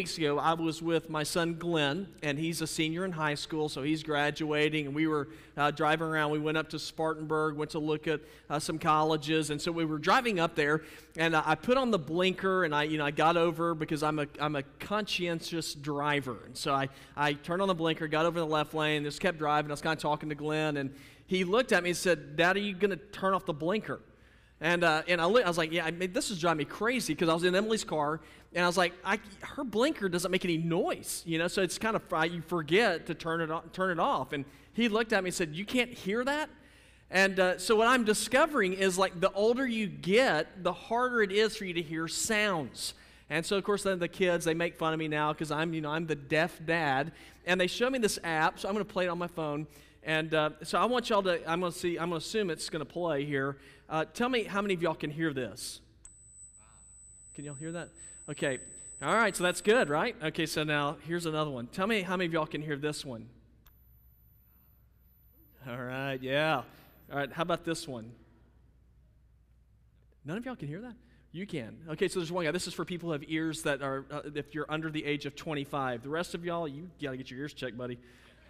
weeks ago, I was with my son Glenn, and he's a senior in high school, so he's graduating. And we were uh, driving around. We went up to Spartanburg, went to look at uh, some colleges, and so we were driving up there. And I put on the blinker, and I, you know, I got over because I'm a, I'm a conscientious driver, and so I, I turned on the blinker, got over the left lane, just kept driving. I was kind of talking to Glenn, and he looked at me and said, "Dad, are you going to turn off the blinker?" And, uh, and I, I, was like, yeah, I mean, this is driving me crazy because I was in Emily's car and I was like, I, her blinker doesn't make any noise, you know, so it's kind of, you forget to turn it, on, turn it off. And he looked at me and said, You can't hear that? And uh, so what I'm discovering is like the older you get, the harder it is for you to hear sounds. And so, of course, then the kids, they make fun of me now because I'm, you know, I'm the deaf dad. And they show me this app, so I'm going to play it on my phone. And uh, so I want y'all to, I'm going to see, I'm going to assume it's going to play here. Uh, tell me how many of y'all can hear this? Can y'all hear that? Okay. All right, so that's good, right? Okay, so now here's another one. Tell me how many of y'all can hear this one? All right, yeah. All right, how about this one? None of y'all can hear that? You can. Okay, so there's one guy. This is for people who have ears that are, uh, if you're under the age of 25. The rest of y'all, you got to get your ears checked, buddy.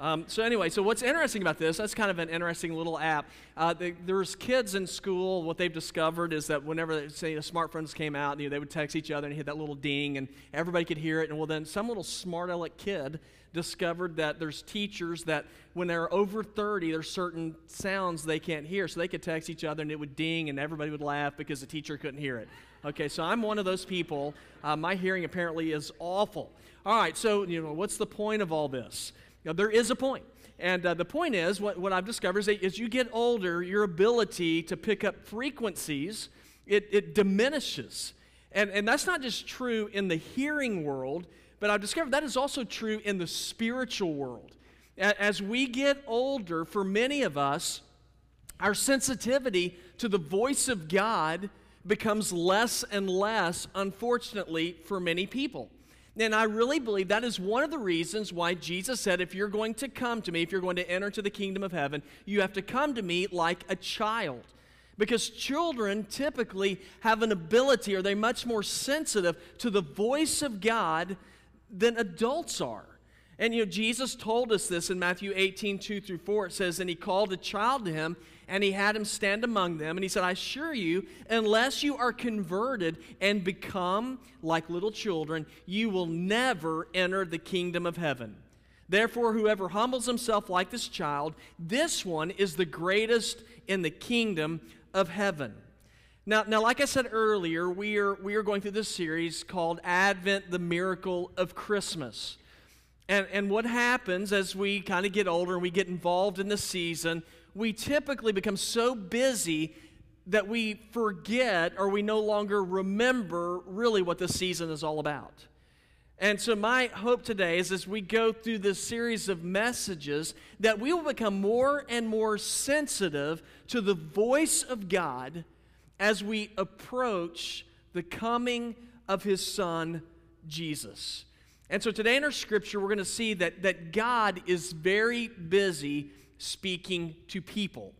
Um, so anyway, so what's interesting about this? That's kind of an interesting little app. Uh, they, there's kids in school. What they've discovered is that whenever say the smartphones came out, you know, they would text each other and hit that little ding, and everybody could hear it. And well, then some little smart aleck kid discovered that there's teachers that when they're over 30, there's certain sounds they can't hear, so they could text each other and it would ding, and everybody would laugh because the teacher couldn't hear it. Okay, so I'm one of those people. Uh, my hearing apparently is awful. All right, so you know, what's the point of all this? Now, there is a point. And uh, the point is, what, what I've discovered is that as you get older, your ability to pick up frequencies, it, it diminishes. And, and that's not just true in the hearing world, but I've discovered that is also true in the spiritual world. As we get older, for many of us, our sensitivity to the voice of God becomes less and less, unfortunately, for many people. And I really believe that is one of the reasons why Jesus said, if you're going to come to me, if you're going to enter into the kingdom of heaven, you have to come to me like a child. Because children typically have an ability, or they're much more sensitive to the voice of God than adults are. And you know, Jesus told us this in Matthew 18, 2 through 4. It says, And he called a child to him, and he had him stand among them. And he said, I assure you, unless you are converted and become like little children, you will never enter the kingdom of heaven. Therefore, whoever humbles himself like this child, this one is the greatest in the kingdom of heaven. Now, now, like I said earlier, we are, we are going through this series called Advent, the Miracle of Christmas. And, and what happens as we kind of get older and we get involved in the season, we typically become so busy that we forget or we no longer remember really what this season is all about. And so, my hope today is as we go through this series of messages, that we will become more and more sensitive to the voice of God as we approach the coming of His Son, Jesus. And so today in our scripture, we're going to see that, that God is very busy speaking to people.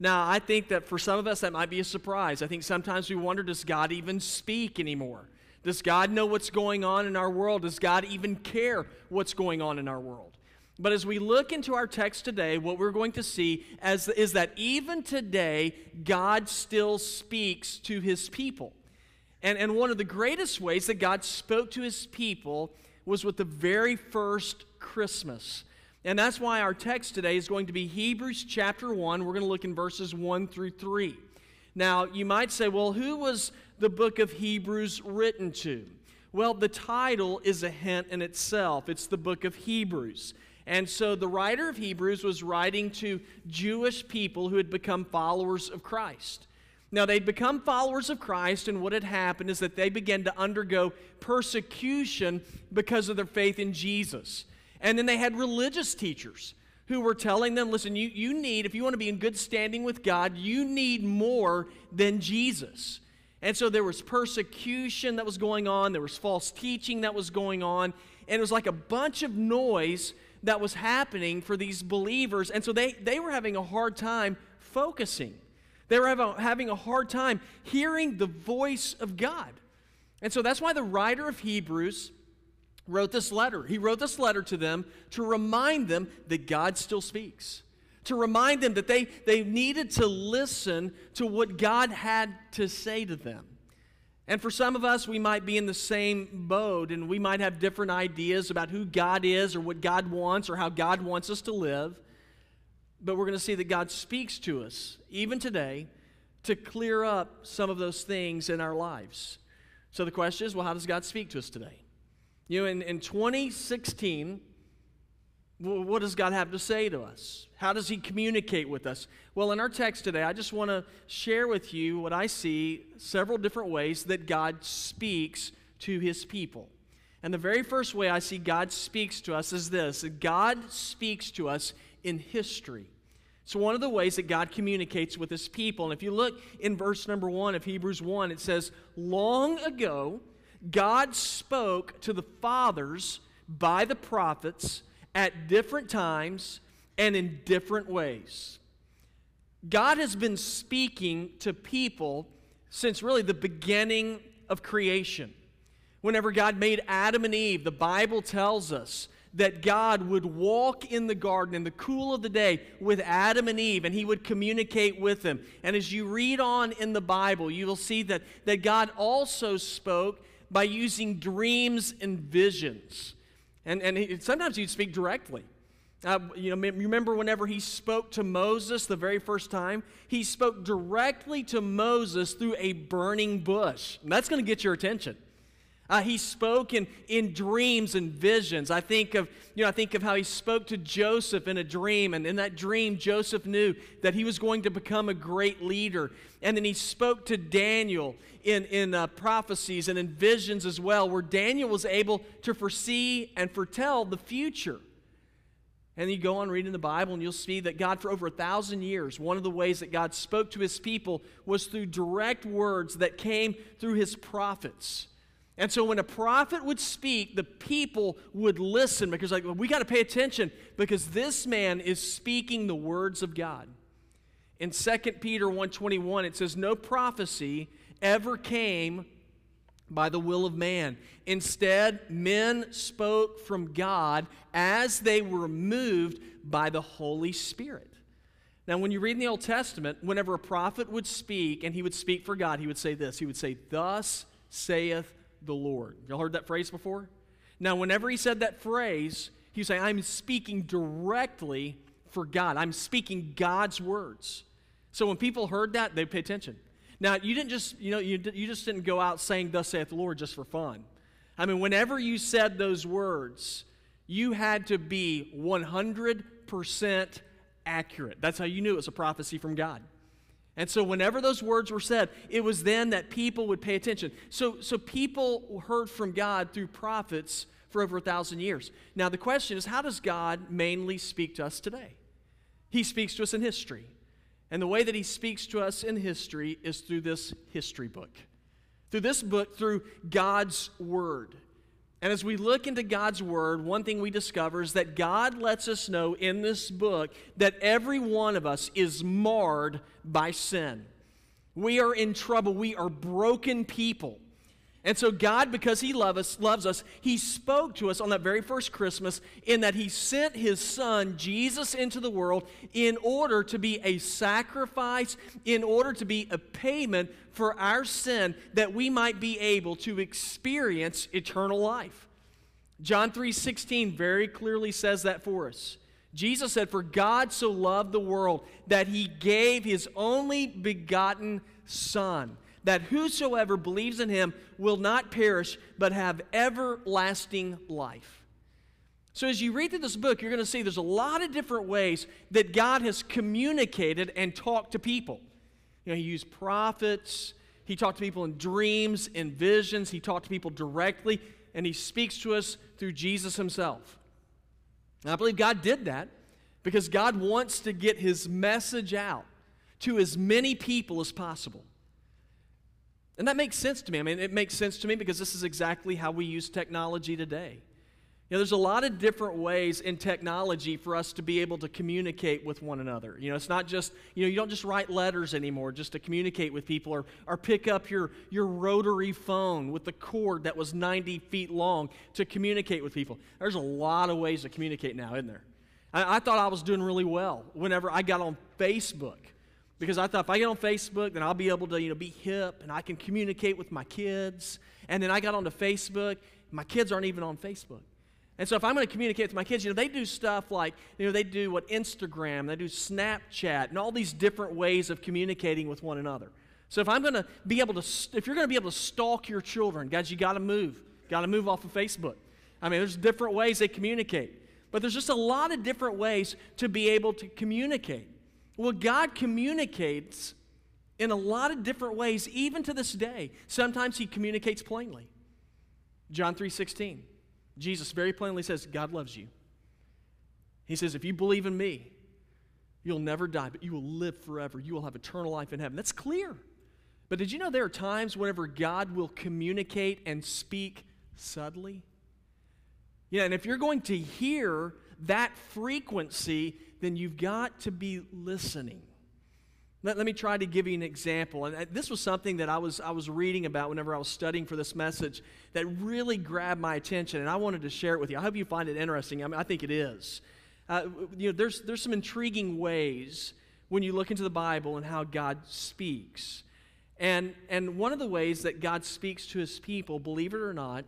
Now, I think that for some of us, that might be a surprise. I think sometimes we wonder does God even speak anymore? Does God know what's going on in our world? Does God even care what's going on in our world? But as we look into our text today, what we're going to see as, is that even today, God still speaks to his people. And, and one of the greatest ways that God spoke to his people was with the very first Christmas. And that's why our text today is going to be Hebrews chapter 1. We're going to look in verses 1 through 3. Now, you might say, well, who was the book of Hebrews written to? Well, the title is a hint in itself. It's the book of Hebrews. And so the writer of Hebrews was writing to Jewish people who had become followers of Christ. Now, they'd become followers of Christ, and what had happened is that they began to undergo persecution because of their faith in Jesus. And then they had religious teachers who were telling them, listen, you, you need, if you want to be in good standing with God, you need more than Jesus. And so there was persecution that was going on, there was false teaching that was going on, and it was like a bunch of noise that was happening for these believers. And so they, they were having a hard time focusing. They were having a hard time hearing the voice of God. And so that's why the writer of Hebrews wrote this letter. He wrote this letter to them to remind them that God still speaks, to remind them that they, they needed to listen to what God had to say to them. And for some of us, we might be in the same boat and we might have different ideas about who God is or what God wants or how God wants us to live. But we're going to see that God speaks to us, even today, to clear up some of those things in our lives. So the question is well, how does God speak to us today? You know, in, in 2016, what does God have to say to us? How does He communicate with us? Well, in our text today, I just want to share with you what I see several different ways that God speaks to His people. And the very first way I see God speaks to us is this God speaks to us in history. It's one of the ways that God communicates with His people. And if you look in verse number one of Hebrews 1, it says, Long ago, God spoke to the fathers by the prophets at different times and in different ways. God has been speaking to people since really the beginning of creation. Whenever God made Adam and Eve, the Bible tells us that God would walk in the garden in the cool of the day with Adam and Eve, and he would communicate with them. And as you read on in the Bible, you will see that, that God also spoke by using dreams and visions. And, and he, sometimes he'd speak directly. Uh, you know, remember whenever he spoke to Moses the very first time? He spoke directly to Moses through a burning bush. And that's going to get your attention. Uh, he spoke in, in dreams and visions. I think of, you know, I think of how he spoke to Joseph in a dream, and in that dream, Joseph knew that he was going to become a great leader. And then he spoke to Daniel in, in uh, prophecies and in visions as well, where Daniel was able to foresee and foretell the future. And you go on reading the Bible, and you'll see that God, for over a thousand years, one of the ways that God spoke to his people was through direct words that came through his prophets. And so when a prophet would speak, the people would listen because like we got to pay attention because this man is speaking the words of God. In 2 Peter 1:21 it says no prophecy ever came by the will of man. Instead, men spoke from God as they were moved by the Holy Spirit. Now, when you read in the Old Testament, whenever a prophet would speak and he would speak for God, he would say this. He would say, Thus saith the Lord. Y'all heard that phrase before? Now, whenever he said that phrase, he say, I'm speaking directly for God. I'm speaking God's words. So when people heard that, they pay attention. Now, you didn't just, you know, you, you just didn't go out saying, Thus saith the Lord, just for fun. I mean, whenever you said those words, you had to be 100% accurate. That's how you knew it was a prophecy from God. And so, whenever those words were said, it was then that people would pay attention. So, so people heard from God through prophets for over a thousand years. Now, the question is how does God mainly speak to us today? He speaks to us in history. And the way that He speaks to us in history is through this history book. Through this book, through God's Word. And as we look into God's Word, one thing we discover is that God lets us know in this book that every one of us is marred by sin. We are in trouble. We are broken people. And so, God, because He love us, loves us, He spoke to us on that very first Christmas in that He sent His Son, Jesus, into the world in order to be a sacrifice, in order to be a payment for our sin, that we might be able to experience eternal life. John 3:16 very clearly says that for us. Jesus said, For God so loved the world that He gave His only begotten Son that whosoever believes in him will not perish, but have everlasting life. So, as you read through this book, you're going to see there's a lot of different ways that God has communicated and talked to people. You know, He used prophets, He talked to people in dreams, in visions, He talked to people directly, and He speaks to us through Jesus Himself. And I believe God did that because God wants to get His message out to as many people as possible. And that makes sense to me. I mean, it makes sense to me because this is exactly how we use technology today. You know, there's a lot of different ways in technology for us to be able to communicate with one another. You know, it's not just, you know, you don't just write letters anymore just to communicate with people or, or pick up your, your rotary phone with the cord that was 90 feet long to communicate with people. There's a lot of ways to communicate now, isn't there? I, I thought I was doing really well whenever I got on Facebook because I thought if I get on Facebook, then I'll be able to, you know, be hip and I can communicate with my kids. And then I got onto Facebook. My kids aren't even on Facebook. And so if I'm going to communicate with my kids, you know, they do stuff like, you know, they do what Instagram, they do Snapchat, and all these different ways of communicating with one another. So if I'm going to be able to, if you're going to be able to stalk your children, guys, you got to move. Got to move off of Facebook. I mean, there's different ways they communicate. But there's just a lot of different ways to be able to communicate. Well, God communicates in a lot of different ways, even to this day. Sometimes He communicates plainly. John 3:16. Jesus very plainly says, God loves you. He says, if you believe in me, you'll never die, but you will live forever. You will have eternal life in heaven. That's clear. But did you know there are times whenever God will communicate and speak subtly? Yeah, and if you're going to hear that frequency, then you've got to be listening. Let, let me try to give you an example. And uh, this was something that I was, I was reading about whenever I was studying for this message that really grabbed my attention, and I wanted to share it with you. I hope you find it interesting. I, mean, I think it is. Uh, you know, there's, there's some intriguing ways when you look into the Bible and how God speaks. And, and one of the ways that God speaks to his people, believe it or not,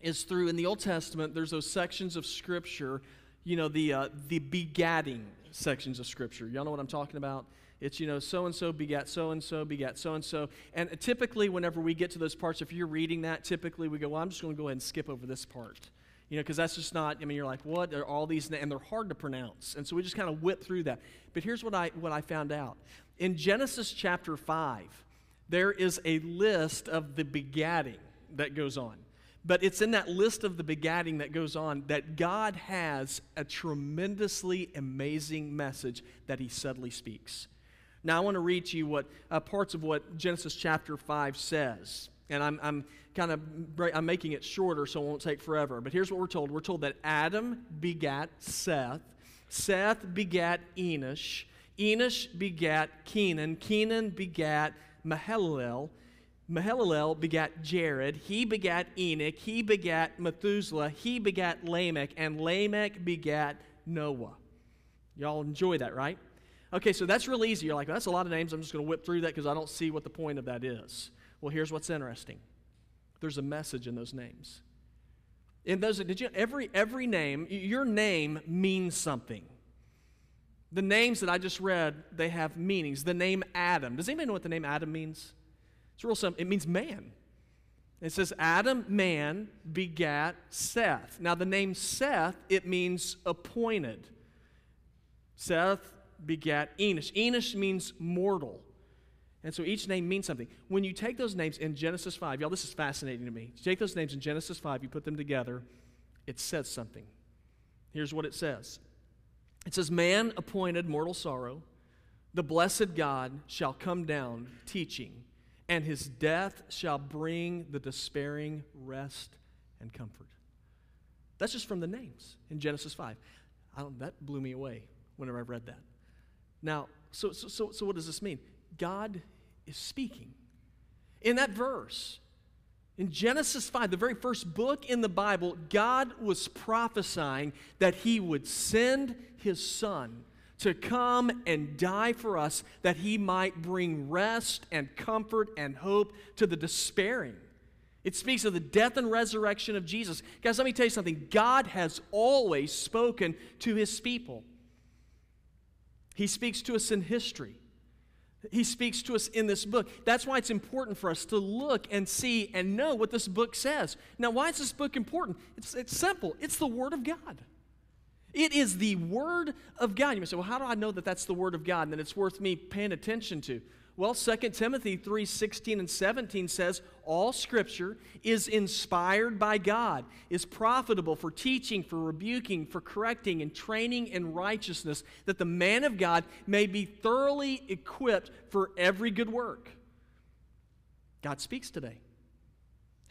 is through, in the Old Testament, there's those sections of Scripture, you know, the, uh, the begatting sections of Scripture. Y'all know what I'm talking about? It's, you know, so and so begat so and so begat so and so. And typically, whenever we get to those parts, if you're reading that, typically we go, well, I'm just going to go ahead and skip over this part. You know, because that's just not, I mean, you're like, what are all these, and they're hard to pronounce. And so we just kind of whip through that. But here's what I, what I found out. In Genesis chapter 5, there is a list of the begatting that goes on. But it's in that list of the begatting that goes on that God has a tremendously amazing message that he subtly speaks. Now, I want to read to you what uh, parts of what Genesis chapter 5 says. And I'm, I'm kind of I'm making it shorter so it won't take forever. But here's what we're told. We're told that Adam begat Seth. Seth begat Enosh. Enosh begat Kenan. Kenan begat Mahalalel. Mahalalel begat Jared. He begat Enoch. He begat Methuselah. He begat Lamech. And Lamech begat Noah. Y'all enjoy that, right? Okay, so that's real easy. You're like, well, that's a lot of names. I'm just going to whip through that because I don't see what the point of that is. Well, here's what's interesting there's a message in those names. In those, did you, every, every name, your name means something. The names that I just read, they have meanings. The name Adam, does anybody know what the name Adam means? It's real simple. It means man. It says Adam, man, begat Seth. Now, the name Seth, it means appointed. Seth begat Enosh. Enosh means mortal. And so each name means something. When you take those names in Genesis 5, y'all, this is fascinating to me. You take those names in Genesis 5, you put them together, it says something. Here's what it says It says, Man appointed mortal sorrow, the blessed God shall come down teaching, and his death shall bring the despairing rest and comfort. That's just from the names in Genesis 5. that blew me away whenever I read that. Now, so, so, so, so what does this mean? God is speaking. In that verse, in Genesis 5, the very first book in the Bible, God was prophesying that He would send His Son to come and die for us that He might bring rest and comfort and hope to the despairing. It speaks of the death and resurrection of Jesus. Guys, let me tell you something. God has always spoken to His people. He speaks to us in history. He speaks to us in this book. That's why it's important for us to look and see and know what this book says. Now, why is this book important? It's, it's simple it's the Word of God. It is the Word of God. You may say, well, how do I know that that's the Word of God and that it's worth me paying attention to? Well, 2 Timothy 3 16 and 17 says, All scripture is inspired by God, is profitable for teaching, for rebuking, for correcting, and training in righteousness, that the man of God may be thoroughly equipped for every good work. God speaks today.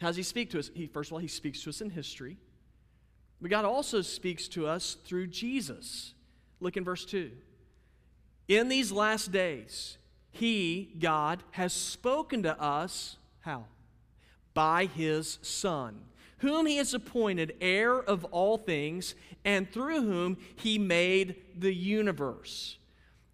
How does He speak to us? He, first of all, He speaks to us in history. But God also speaks to us through Jesus. Look in verse 2. In these last days, He, God, has spoken to us, how? By His Son, whom He has appointed heir of all things, and through whom He made the universe.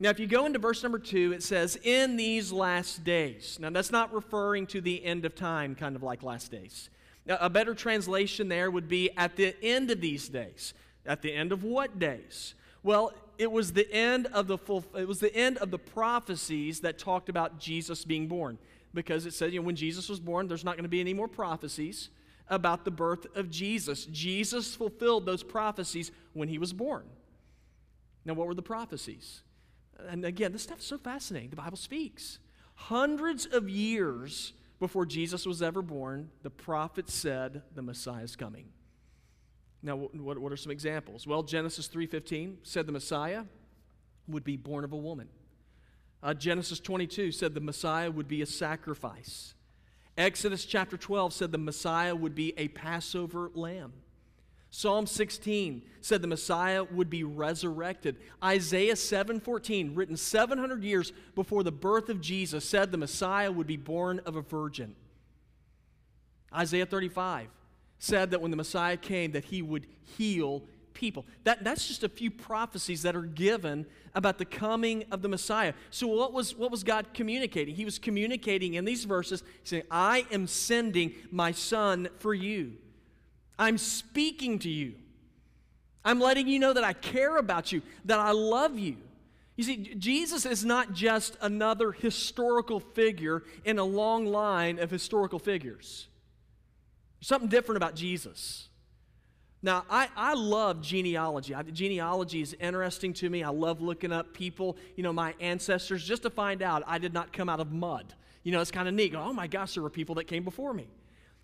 Now, if you go into verse number two, it says, in these last days. Now, that's not referring to the end of time, kind of like last days. A better translation there would be at the end of these days. At the end of what days? Well, it was the end of the full, it was the end of the prophecies that talked about Jesus being born. Because it said, you know, when Jesus was born, there's not going to be any more prophecies about the birth of Jesus. Jesus fulfilled those prophecies when he was born. Now, what were the prophecies? And again, this stuff's so fascinating. The Bible speaks. Hundreds of years before Jesus was ever born, the prophet said the Messiah is coming. Now, what, what are some examples? Well, Genesis 3.15 said the Messiah would be born of a woman. Uh, Genesis 22 said the Messiah would be a sacrifice. Exodus chapter 12 said the Messiah would be a Passover lamb. Psalm 16 said the Messiah would be resurrected. Isaiah 7:14, written 700 years before the birth of Jesus, said the Messiah would be born of a virgin. Isaiah 35 said that when the Messiah came that he would heal people. That, that's just a few prophecies that are given about the coming of the Messiah. So what was, what was God communicating? He was communicating in these verses, saying, I am sending my son for you. I'm speaking to you. I'm letting you know that I care about you, that I love you. You see, Jesus is not just another historical figure in a long line of historical figures. There's something different about Jesus. Now, I, I love genealogy. I, genealogy is interesting to me. I love looking up people, you know, my ancestors, just to find out I did not come out of mud. You know, it's kind of neat. Oh my gosh, there were people that came before me.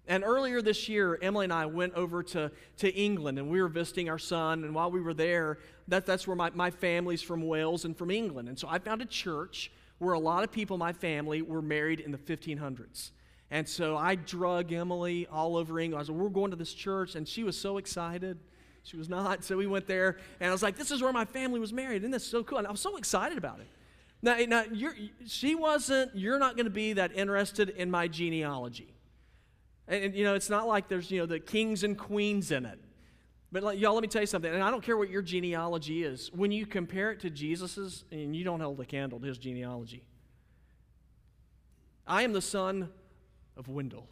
And earlier this year, Emily and I went over to, to England and we were visiting our son. And while we were there, that, that's where my, my family's from Wales and from England. And so I found a church where a lot of people in my family were married in the 1500s. And so I drug Emily all over England. I said, We're going to this church. And she was so excited. She was not. So we went there. And I was like, This is where my family was married. Isn't this so cool? And I was so excited about it. Now, now she wasn't, you're not going to be that interested in my genealogy. And, and, you know, it's not like there's, you know, the kings and queens in it. But like, y'all, let me tell you something, and I don't care what your genealogy is. When you compare it to Jesus's, and you don't hold a candle to his genealogy. I am the son of Wendell.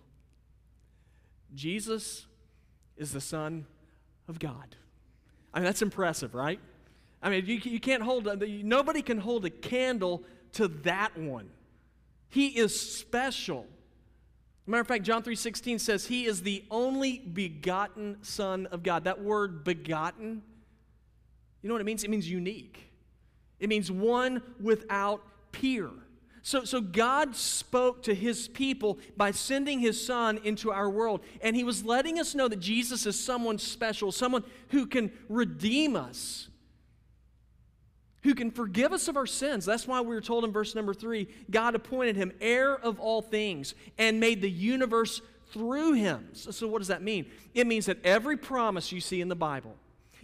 Jesus is the son of God. I mean, that's impressive, right? I mean, you, you can't hold, nobody can hold a candle to that one. He is special. Matter of fact, John 3:16 says he is the only begotten son of God. That word begotten, you know what it means? It means unique. It means one without peer. So, so God spoke to his people by sending his son into our world. And he was letting us know that Jesus is someone special, someone who can redeem us who can forgive us of our sins. That's why we were told in verse number three God appointed him heir of all things and made the universe through him. So, so, what does that mean? It means that every promise you see in the Bible,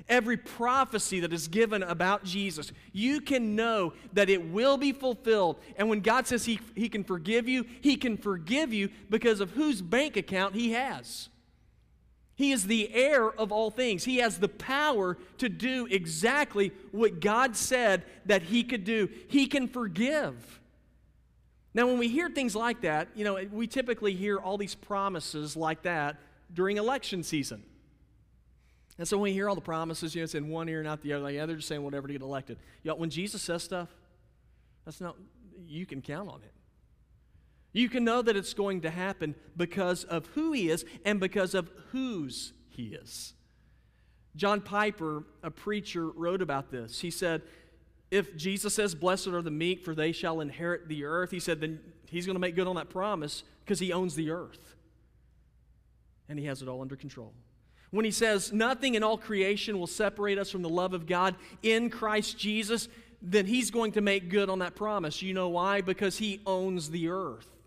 every prophecy that is given about Jesus, you can know that it will be fulfilled. And when God says he, he can forgive you, He can forgive you because of whose bank account He has. He is the heir of all things. He has the power to do exactly what God said that he could do. He can forgive. Now, when we hear things like that, you know, we typically hear all these promises like that during election season. And so when we hear all the promises, you know, it's in one ear and out the other, yeah, they're just saying whatever to get elected. You know, when Jesus says stuff, that's not, you can count on it. You can know that it's going to happen because of who he is and because of whose he is. John Piper, a preacher, wrote about this. He said, If Jesus says, Blessed are the meek, for they shall inherit the earth, he said, then he's going to make good on that promise because he owns the earth. And he has it all under control. When he says, Nothing in all creation will separate us from the love of God in Christ Jesus, then he's going to make good on that promise. You know why? Because he owns the earth.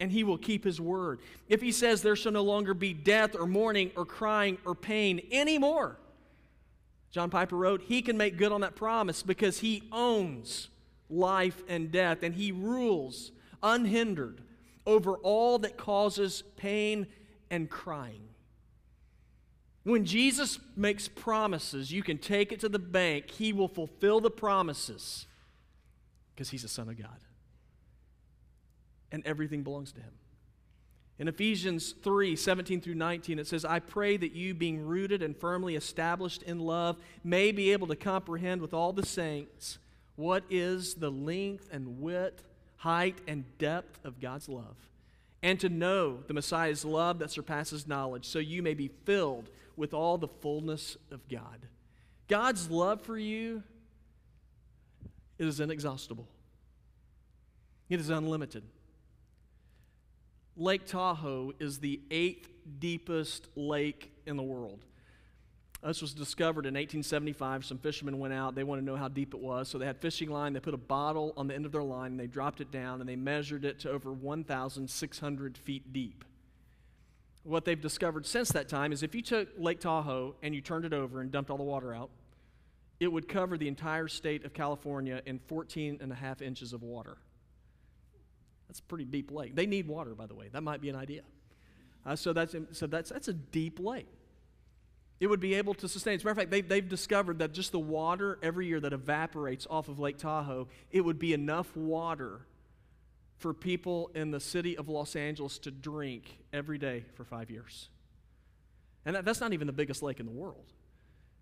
And he will keep his word. If he says there shall no longer be death or mourning or crying or pain anymore, John Piper wrote, he can make good on that promise because he owns life and death and he rules unhindered over all that causes pain and crying. When Jesus makes promises, you can take it to the bank. He will fulfill the promises because he's the Son of God. And everything belongs to him. In Ephesians 3 17 through 19, it says, I pray that you, being rooted and firmly established in love, may be able to comprehend with all the saints what is the length and width, height, and depth of God's love, and to know the Messiah's love that surpasses knowledge, so you may be filled with all the fullness of God. God's love for you is inexhaustible, it is unlimited. Lake Tahoe is the eighth deepest lake in the world. This was discovered in 1875. Some fishermen went out. They wanted to know how deep it was. So they had fishing line. They put a bottle on the end of their line and they dropped it down and they measured it to over 1,600 feet deep. What they've discovered since that time is if you took Lake Tahoe and you turned it over and dumped all the water out, it would cover the entire state of California in 14 and a half inches of water. That's a pretty deep lake. They need water, by the way. That might be an idea. Uh, so that's, so that's, that's a deep lake. It would be able to sustain. As a matter of fact, they, they've discovered that just the water every year that evaporates off of Lake Tahoe, it would be enough water for people in the city of Los Angeles to drink every day for five years. And that, that's not even the biggest lake in the world.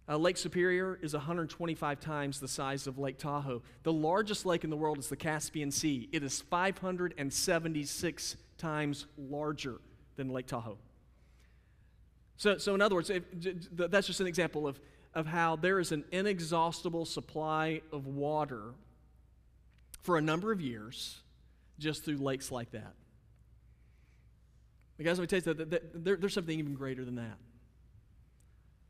Uh, lake Superior is 125 times the size of Lake Tahoe. The largest lake in the world is the Caspian Sea. It is 576 times larger than Lake Tahoe. So, so in other words, if, that's just an example of, of how there is an inexhaustible supply of water for a number of years just through lakes like that. Guys, let me tell you that, that there, there's something even greater than that.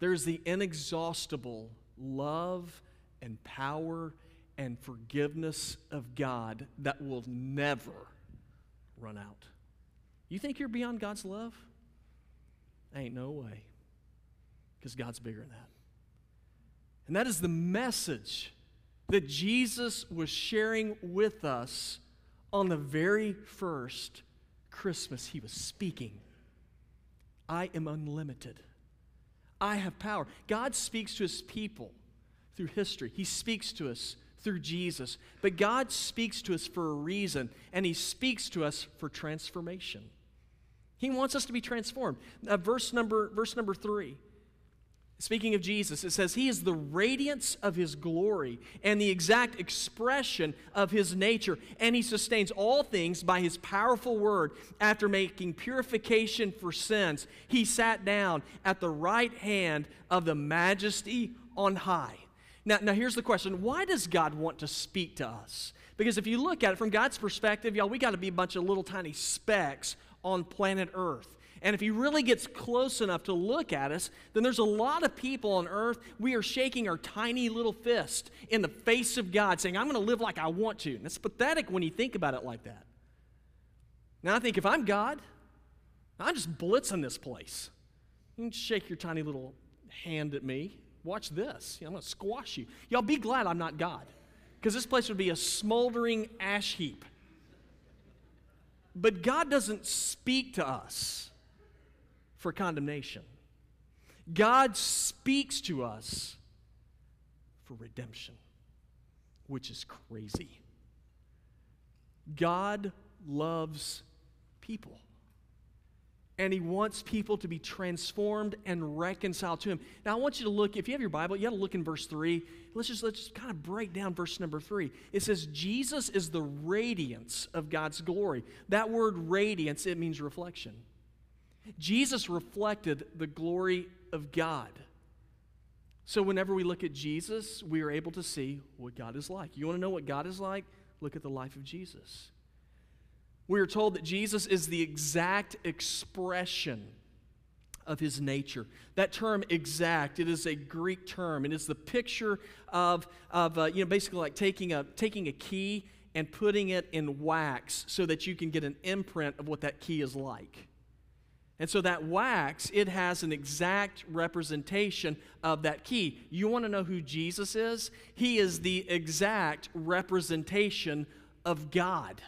There's the inexhaustible love and power and forgiveness of God that will never run out. You think you're beyond God's love? Ain't no way. Because God's bigger than that. And that is the message that Jesus was sharing with us on the very first Christmas, he was speaking. I am unlimited. I have power. God speaks to his people through history, he speaks to us through Jesus. But God speaks to us for a reason, and he speaks to us for transformation. He wants us to be transformed. Uh, verse, number, verse number three Speaking of Jesus, it says, He is the radiance of His glory and the exact expression of His nature, and He sustains all things by His powerful word. After making purification for sins, He sat down at the right hand of the majesty on high. Now, now here's the question why does God want to speak to us? Because if you look at it from God's perspective, y'all, we got to be a bunch of little tiny specks on planet Earth. And if he really gets close enough to look at us, then there's a lot of people on earth. We are shaking our tiny little fist in the face of God, saying, I'm going to live like I want to. And it's pathetic when you think about it like that. Now, I think if I'm God, I'm just blitzing this place. You can shake your tiny little hand at me. Watch this. I'm going to squash you. Y'all be glad I'm not God, because this place would be a smoldering ash heap. But God doesn't speak to us for condemnation. God speaks to us for redemption, which is crazy. God loves people. And he wants people to be transformed and reconciled to him. Now, I want you to look, if you have your Bible, you got to look in verse 3. Let's just, let's just kind of break down verse number 3. It says, Jesus is the radiance of God's glory. That word radiance, it means reflection. Jesus reflected the glory of God. So, whenever we look at Jesus, we are able to see what God is like. You want to know what God is like? Look at the life of Jesus. We are told that Jesus is the exact expression of his nature. That term exact, it is a Greek term. It is the picture of, of uh, you know, basically like taking a, taking a key and putting it in wax so that you can get an imprint of what that key is like. And so that wax, it has an exact representation of that key. You want to know who Jesus is? He is the exact representation of God.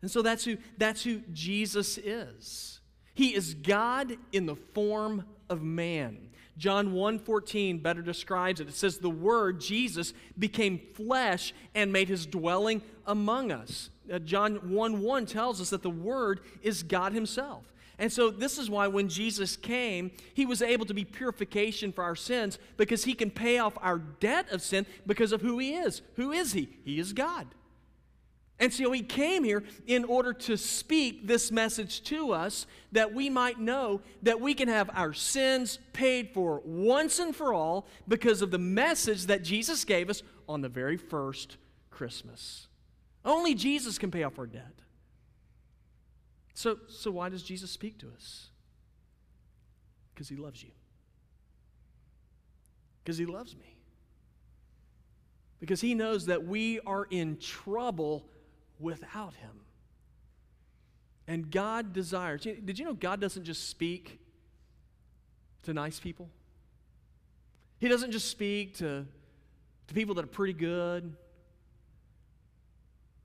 And so that's who, that's who Jesus is. He is God in the form of man. John 1:14 better describes it. It says the word Jesus became flesh and made his dwelling among us. Uh, John 1 1 tells us that the word is God himself. And so, this is why when Jesus came, he was able to be purification for our sins because he can pay off our debt of sin because of who he is. Who is he? He is God. And so he came here in order to speak this message to us that we might know that we can have our sins paid for once and for all because of the message that Jesus gave us on the very first Christmas. Only Jesus can pay off our debt. So, so why does Jesus speak to us? Because he loves you. Because he loves me. Because he knows that we are in trouble without him. And God desires. Did you know God doesn't just speak to nice people? He doesn't just speak to, to people that are pretty good.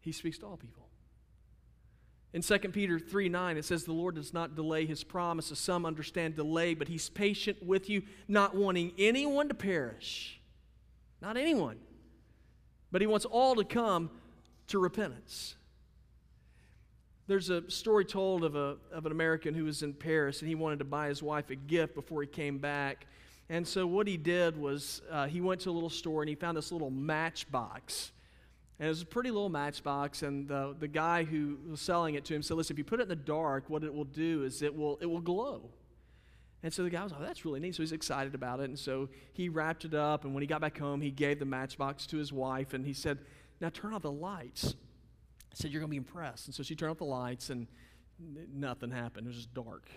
He speaks to all people. In 2 Peter 3 9, it says, The Lord does not delay his promise, as some understand delay, but he's patient with you, not wanting anyone to perish. Not anyone. But he wants all to come to repentance. There's a story told of, a, of an American who was in Paris and he wanted to buy his wife a gift before he came back. And so what he did was uh, he went to a little store and he found this little matchbox. And it was a pretty little matchbox, and the, the guy who was selling it to him said, Listen, if you put it in the dark, what it will do is it will, it will glow. And so the guy was like, oh, That's really neat. So he's excited about it. And so he wrapped it up, and when he got back home, he gave the matchbox to his wife, and he said, now turn off the lights. I said, You're going to be impressed. And so she turned off the lights, and nothing happened. It was just dark.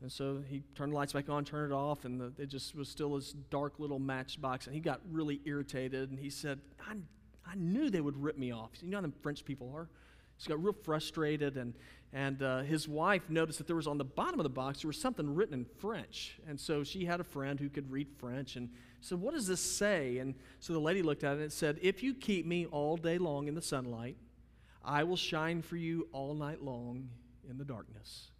And so he turned the lights back on, turned it off, and the, it just was still this dark little matchbox. And he got really irritated, and he said, I, I knew they would rip me off. You know how the French people are? He got real frustrated, and, and uh, his wife noticed that there was on the bottom of the box, there was something written in French. And so she had a friend who could read French, and said, what does this say? And so the lady looked at it and it said, If you keep me all day long in the sunlight, I will shine for you all night long in the darkness.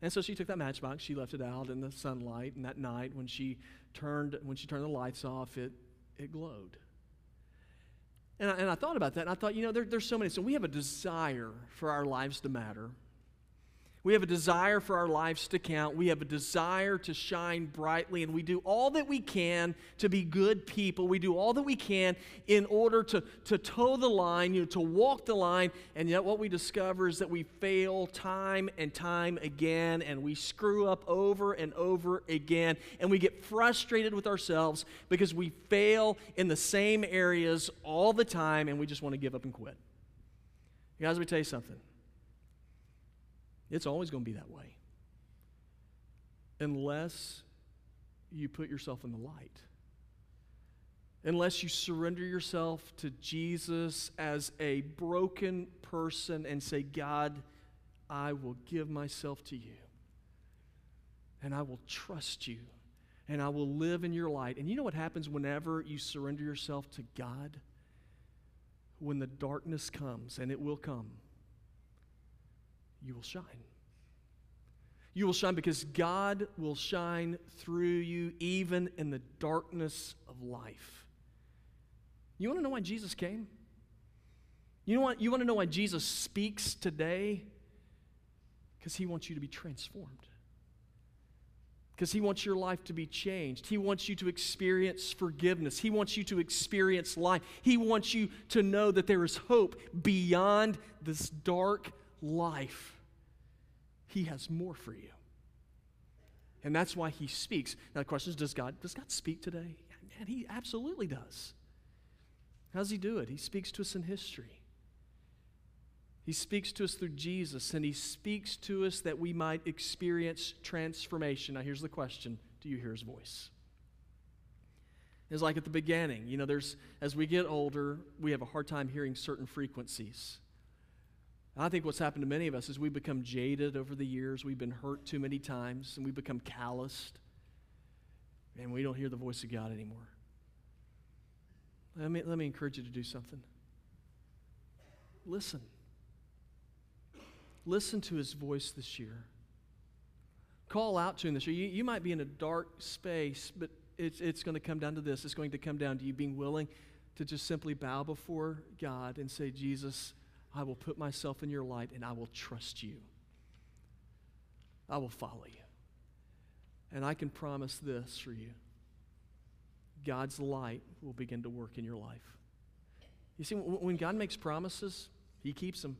And so she took that matchbox, she left it out in the sunlight, and that night when she turned when she turned the lights off, it it glowed. And I, and I thought about that, and I thought, you know, there, there's so many. So we have a desire for our lives to matter. We have a desire for our lives to count. We have a desire to shine brightly, and we do all that we can to be good people. We do all that we can in order to, to toe the line, you know, to walk the line. And yet, what we discover is that we fail time and time again, and we screw up over and over again, and we get frustrated with ourselves because we fail in the same areas all the time, and we just want to give up and quit. You Guys, let me tell you something. It's always going to be that way. Unless you put yourself in the light. Unless you surrender yourself to Jesus as a broken person and say, God, I will give myself to you. And I will trust you. And I will live in your light. And you know what happens whenever you surrender yourself to God? When the darkness comes, and it will come, you will shine. You will shine because God will shine through you even in the darkness of life. You want to know why Jesus came? You know what? You want to know why Jesus speaks today? Because he wants you to be transformed. Because he wants your life to be changed. He wants you to experience forgiveness. He wants you to experience life. He wants you to know that there is hope beyond this dark life. He has more for you. And that's why he speaks. Now the question is, does God, does God speak today? And he absolutely does. How does he do it? He speaks to us in history. He speaks to us through Jesus, and he speaks to us that we might experience transformation. Now here's the question Do you hear his voice? It's like at the beginning. You know, there's as we get older, we have a hard time hearing certain frequencies. I think what's happened to many of us is we become jaded over the years. We've been hurt too many times, and we become calloused, and we don't hear the voice of God anymore. Let me, let me encourage you to do something. Listen. Listen to his voice this year. Call out to him this year. You, you might be in a dark space, but it's, it's going to come down to this. It's going to come down to you being willing to just simply bow before God and say, Jesus, I will put myself in your light and I will trust you. I will follow you. And I can promise this for you God's light will begin to work in your life. You see, when God makes promises, He keeps them.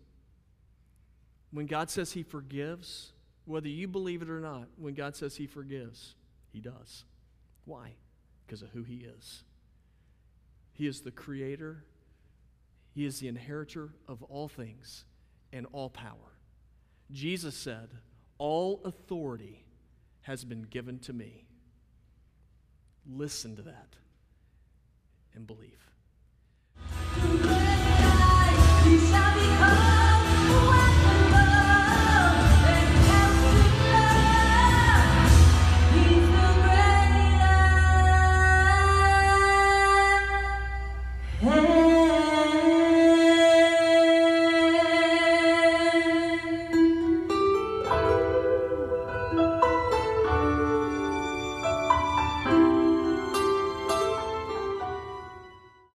When God says He forgives, whether you believe it or not, when God says He forgives, He does. Why? Because of who He is. He is the creator he is the inheritor of all things and all power. Jesus said, All authority has been given to me. Listen to that and believe.